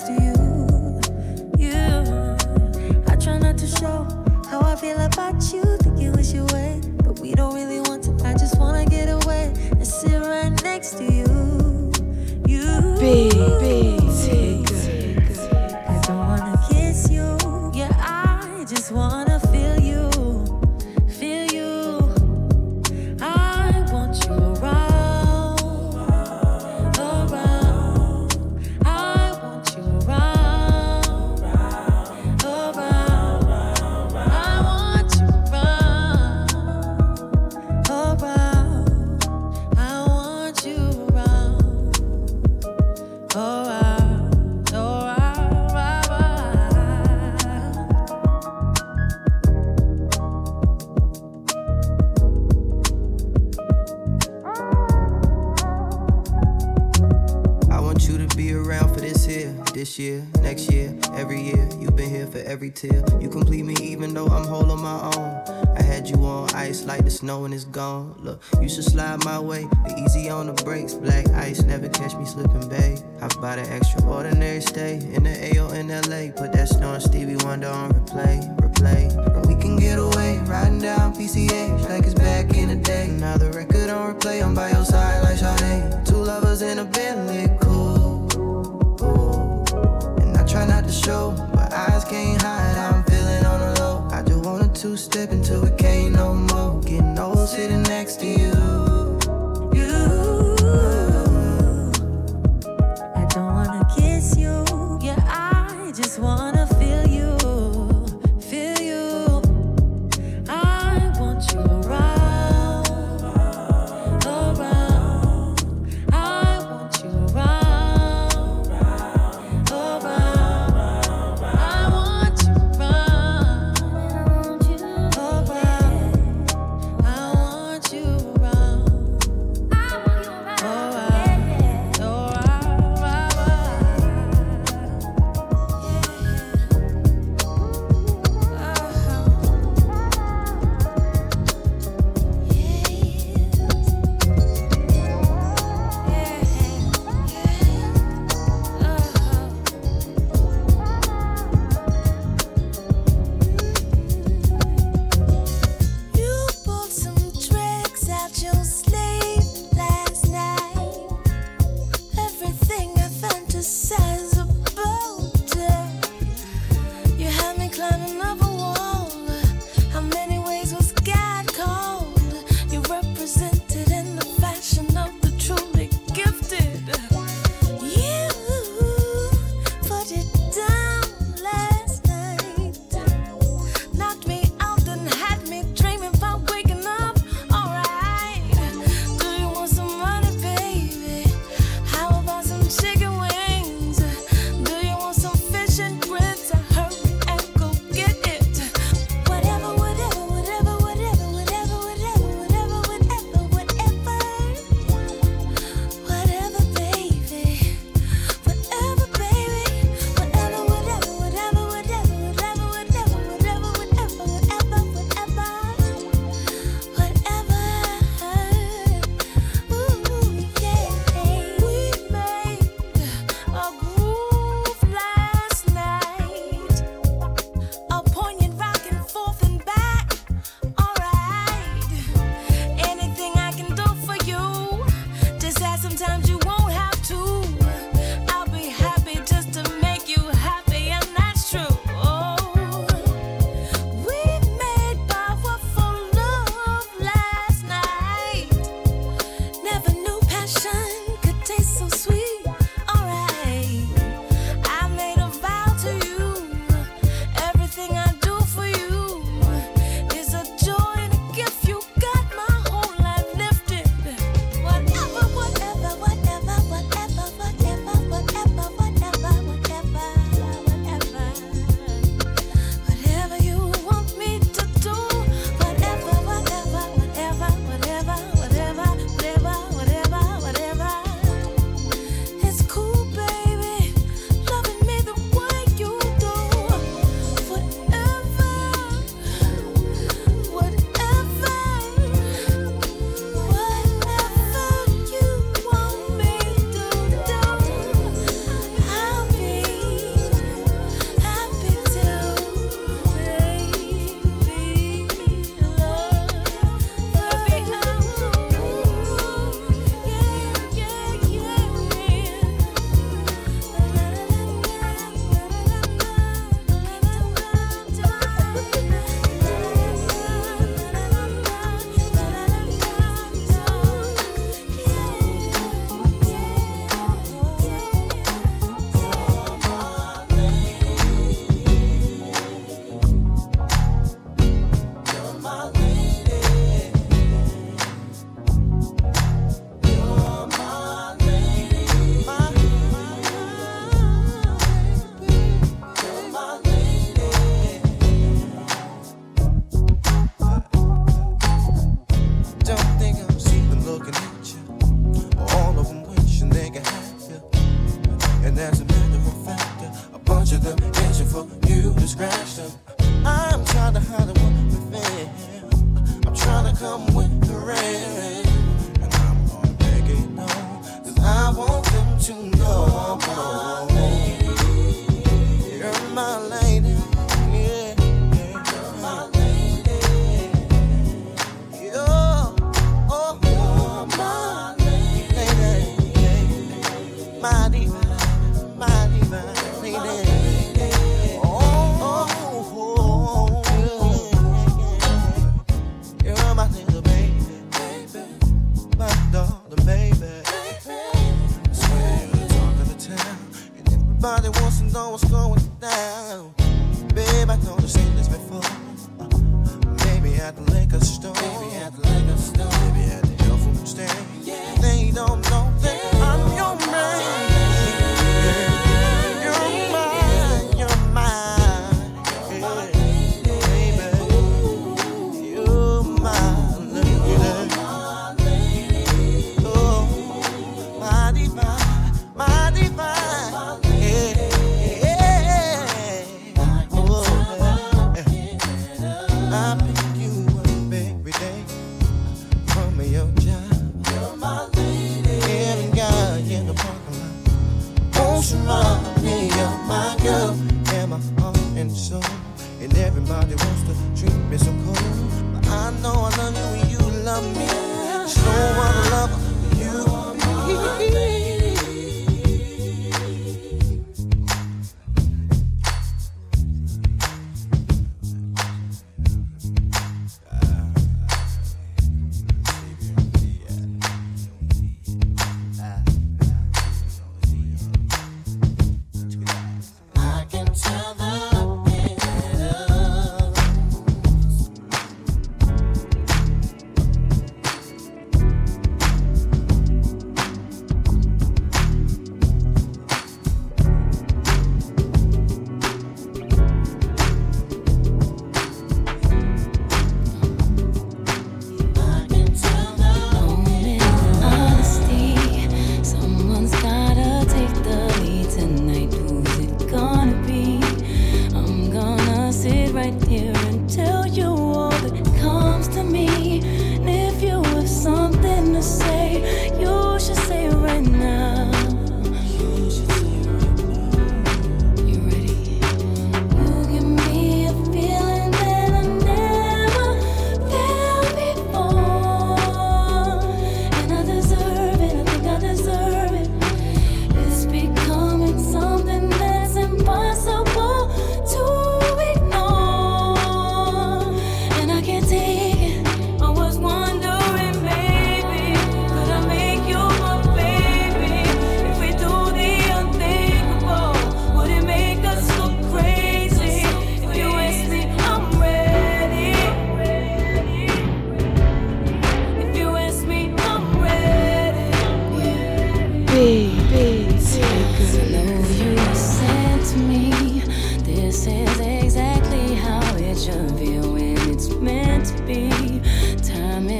next to you. You. I try not to show how I feel about you. Think you wish you way, but we don't really want to. I just wanna get away and sit right next to you. You. Baby.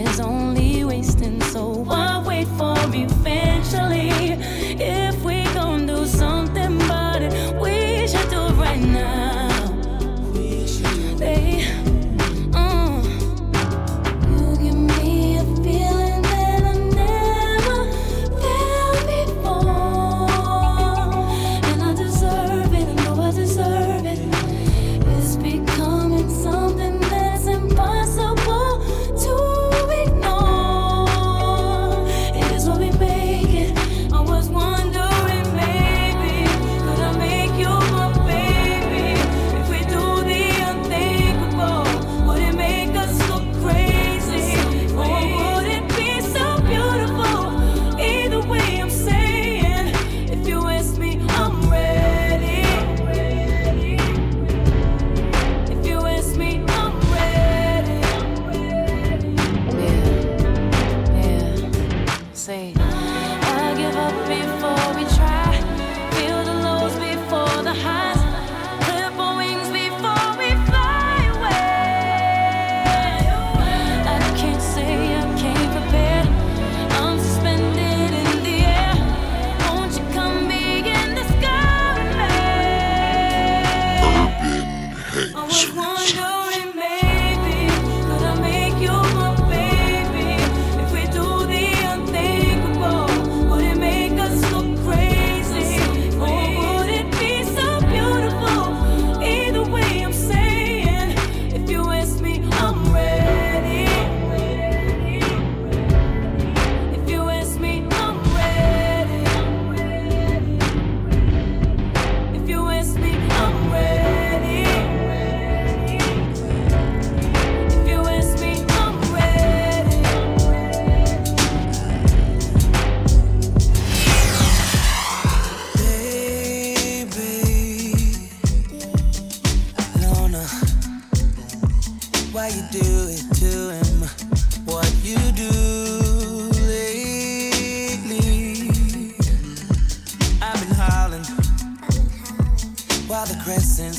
is on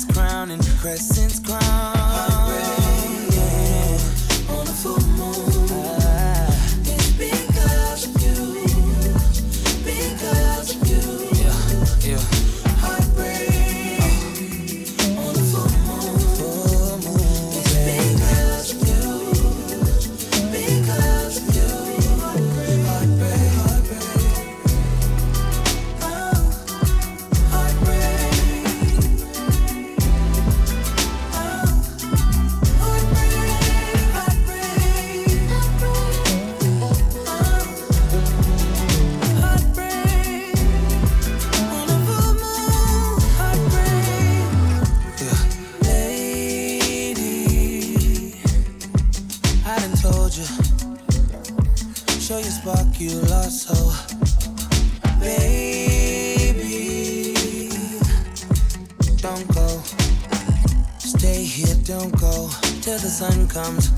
crescent's crowning, crescent's crown. Close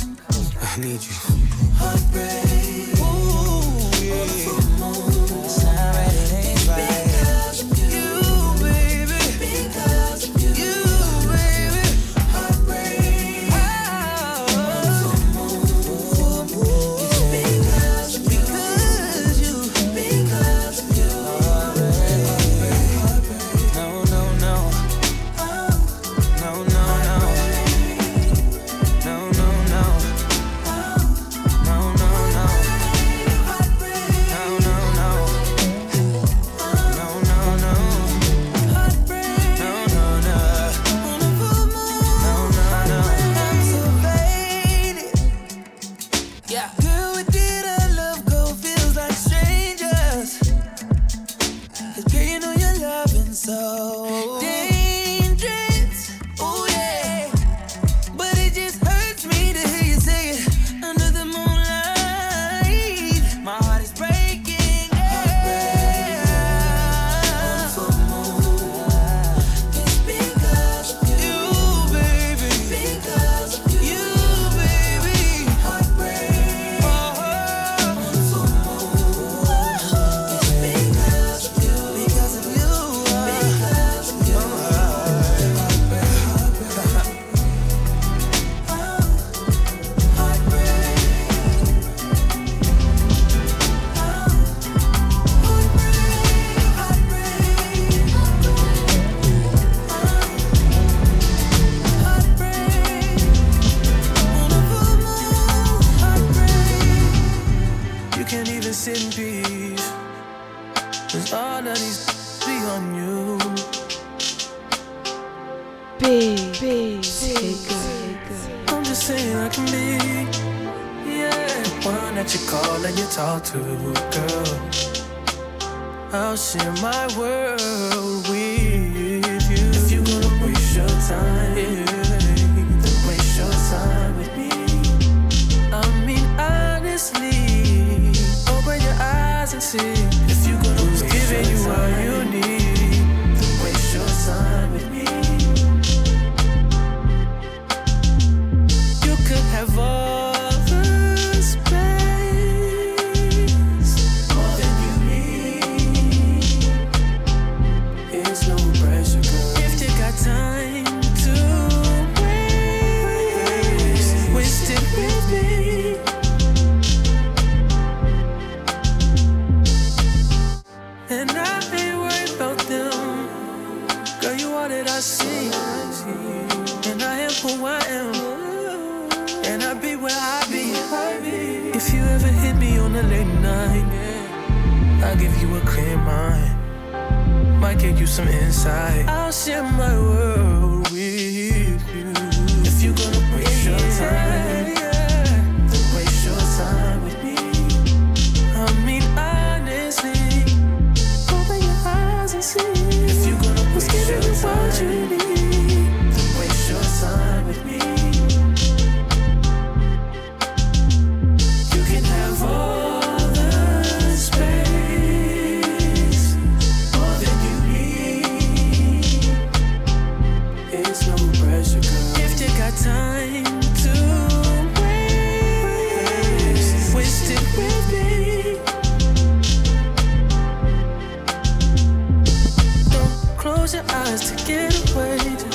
to get away.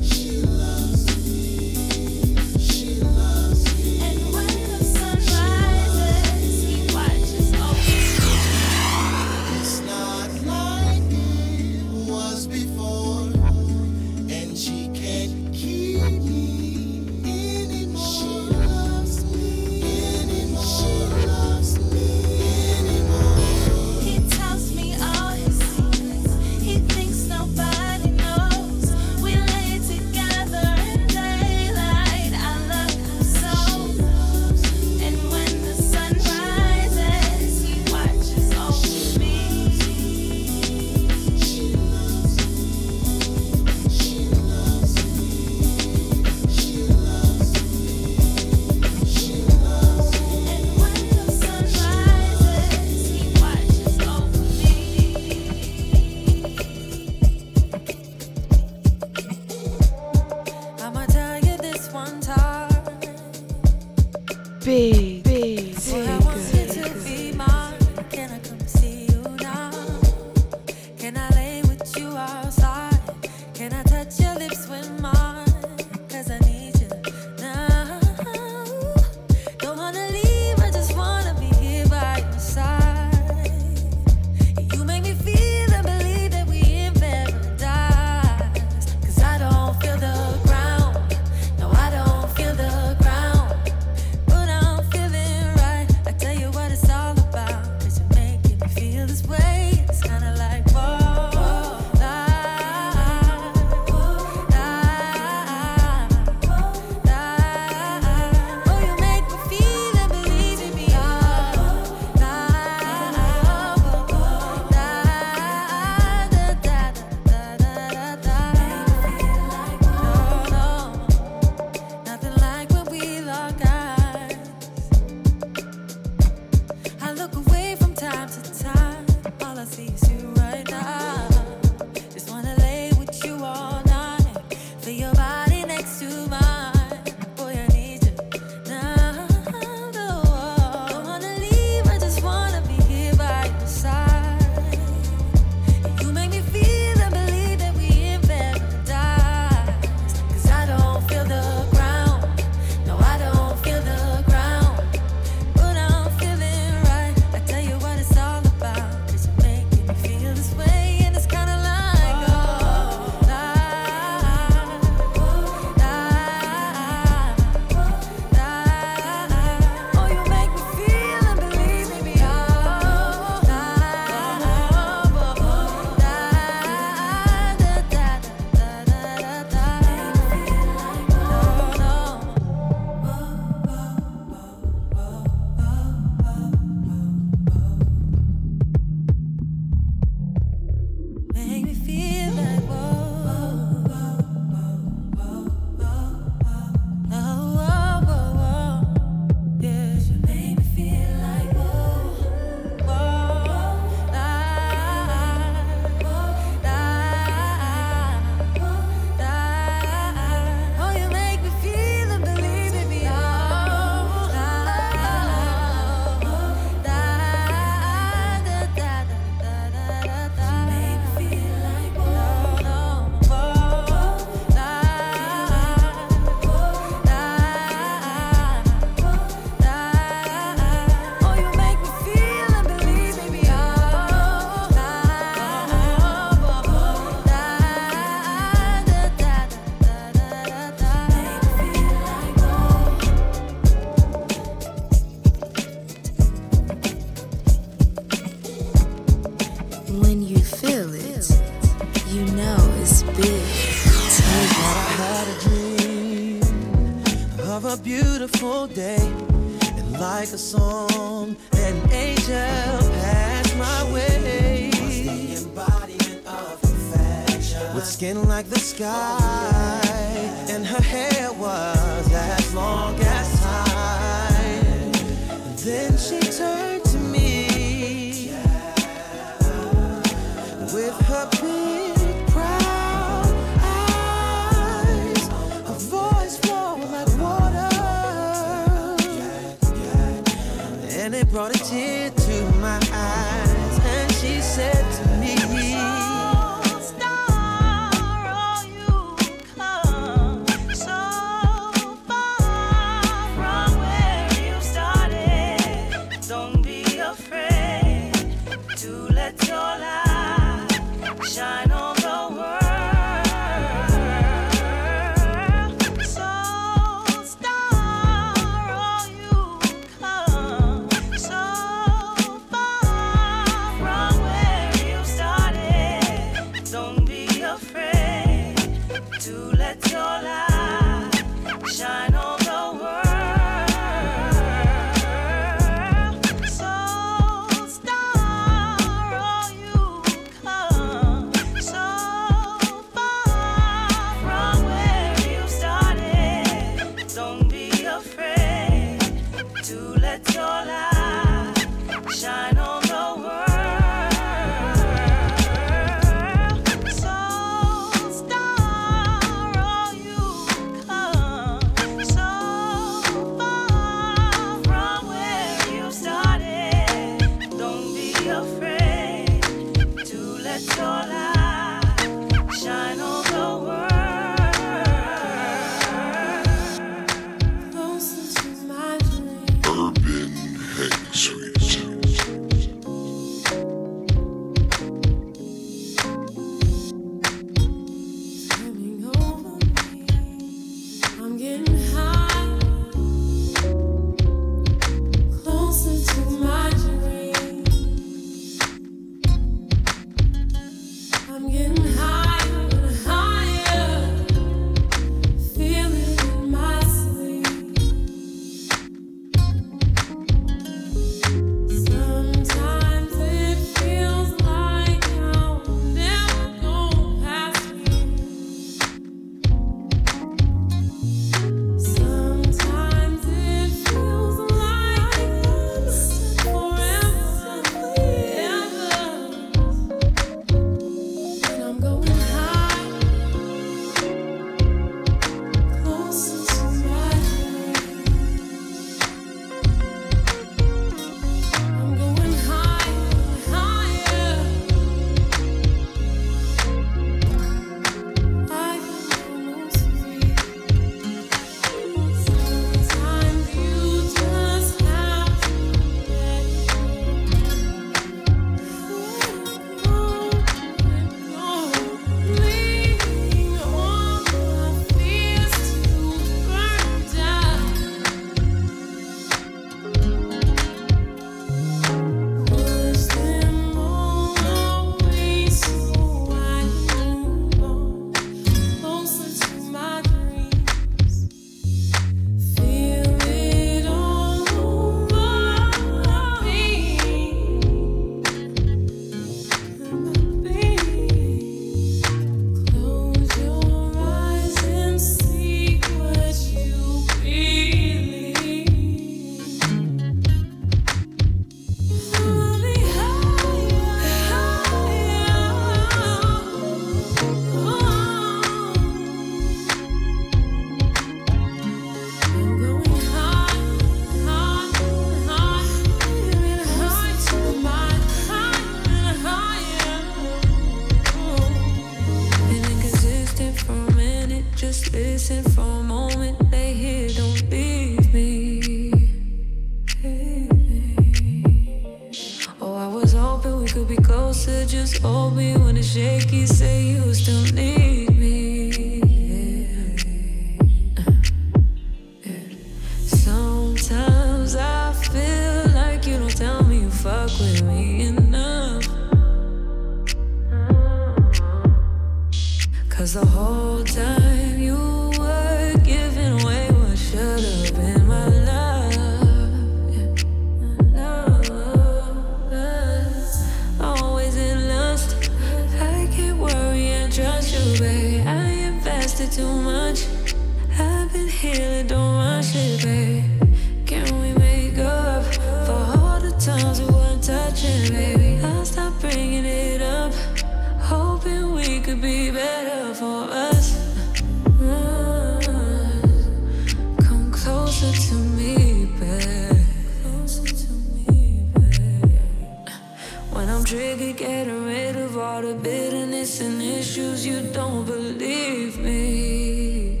And it's an issues you don't believe me.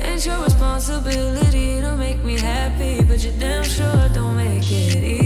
It's your responsibility to make me happy, but you damn sure don't make it easy.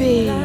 Love.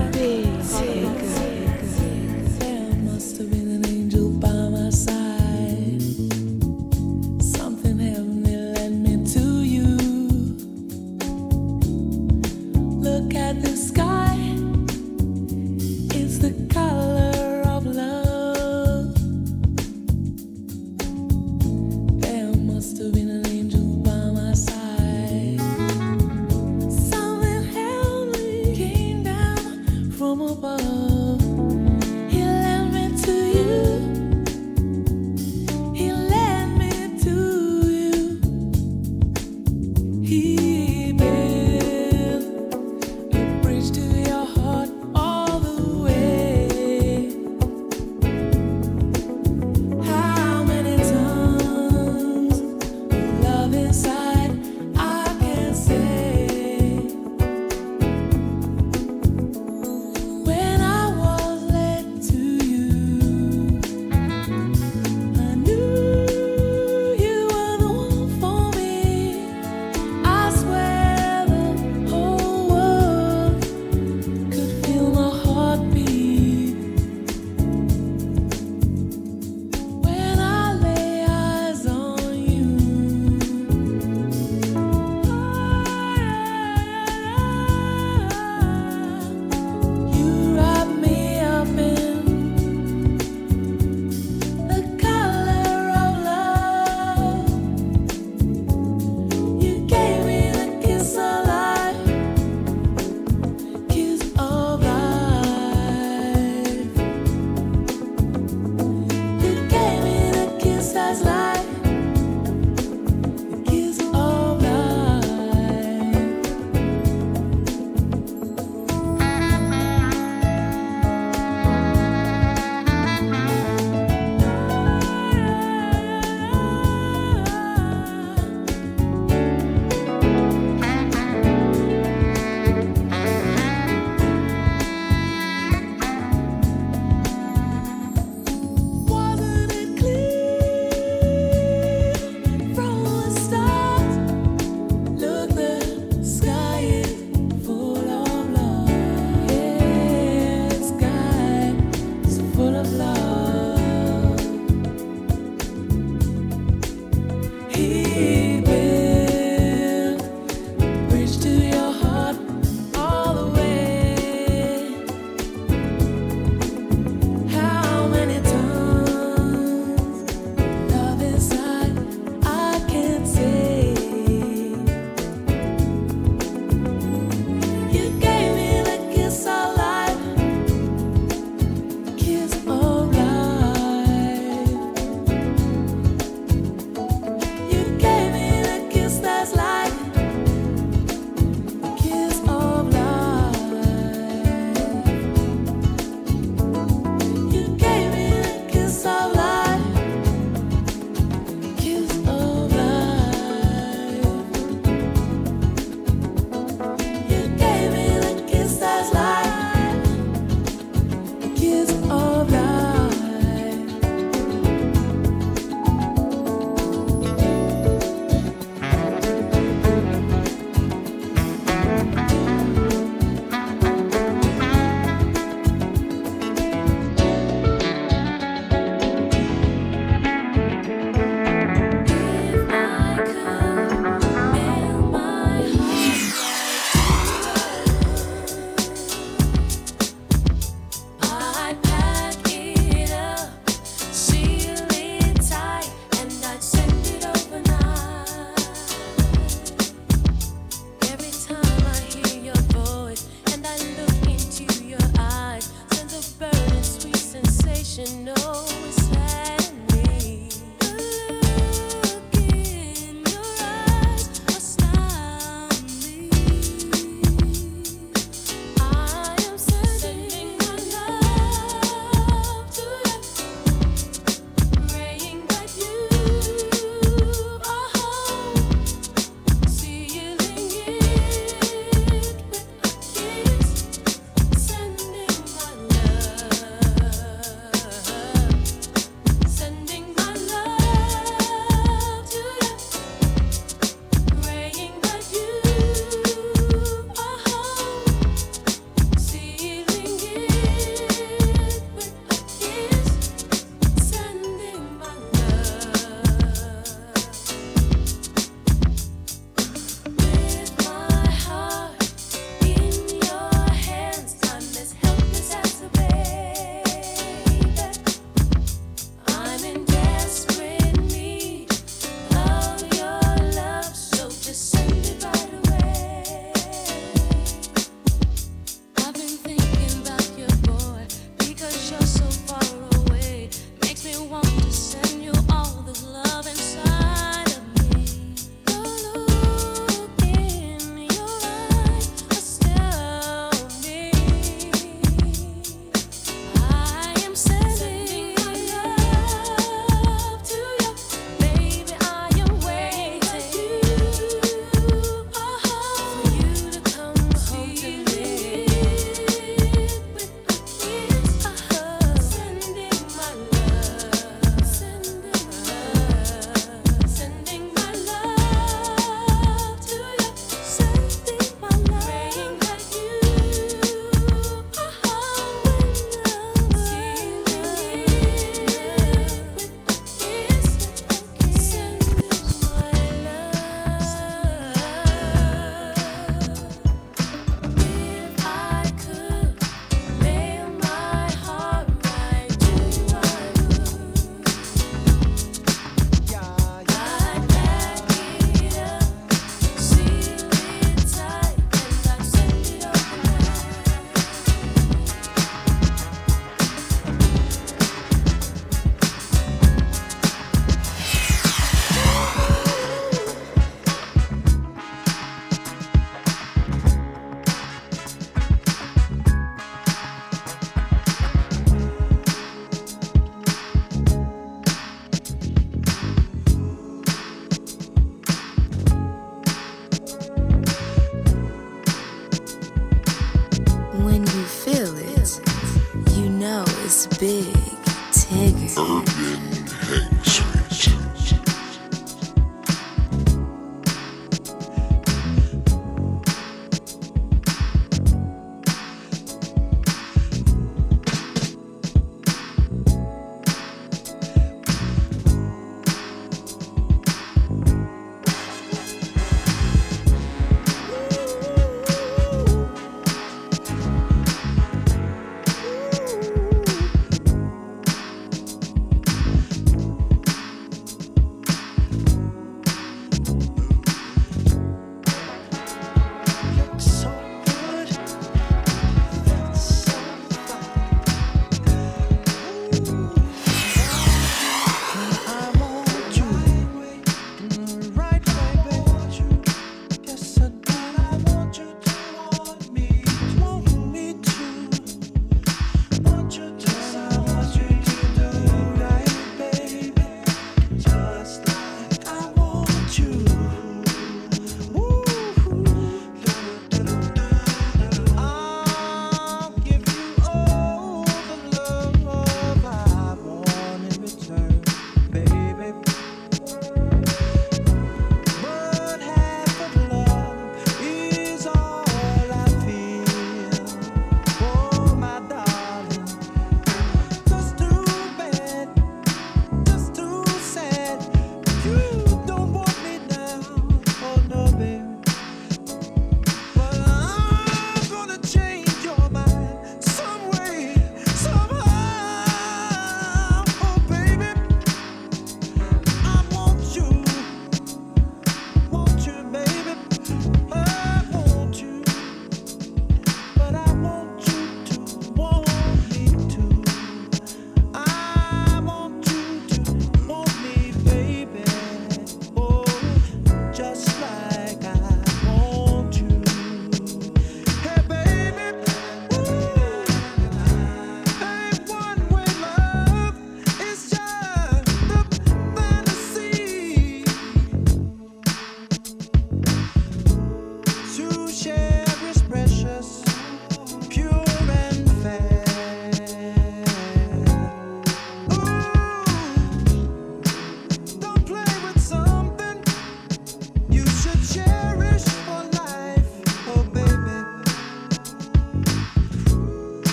Right there.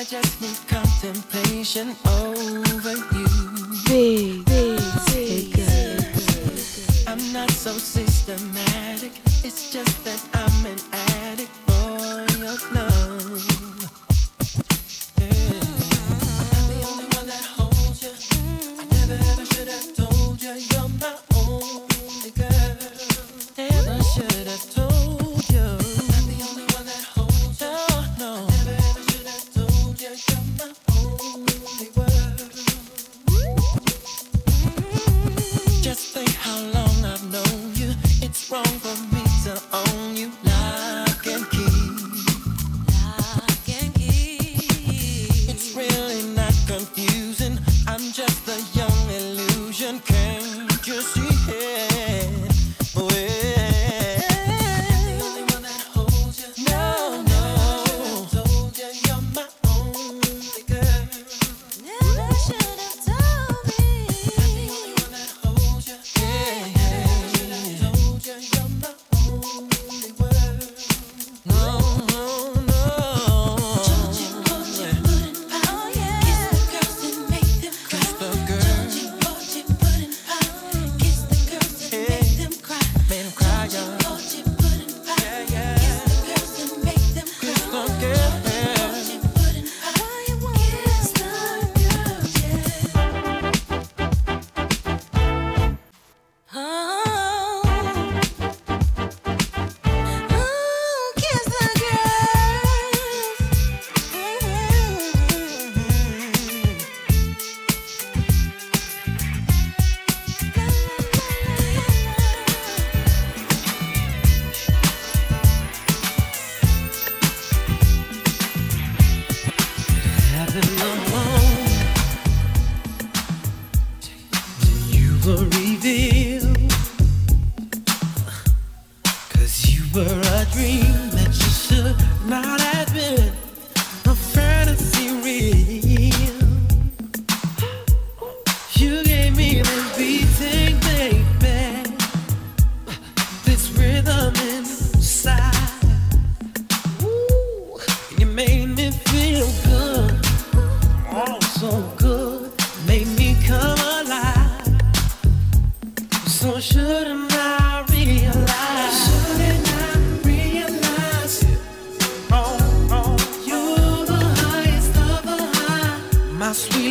I just need contemplation over you. Big, big, big I'm not so systematic. It's just that I'm an addict for your love. So shouldn't I realize? Shouldn't I realize? Oh, oh. You're the highest of the high, my sweet.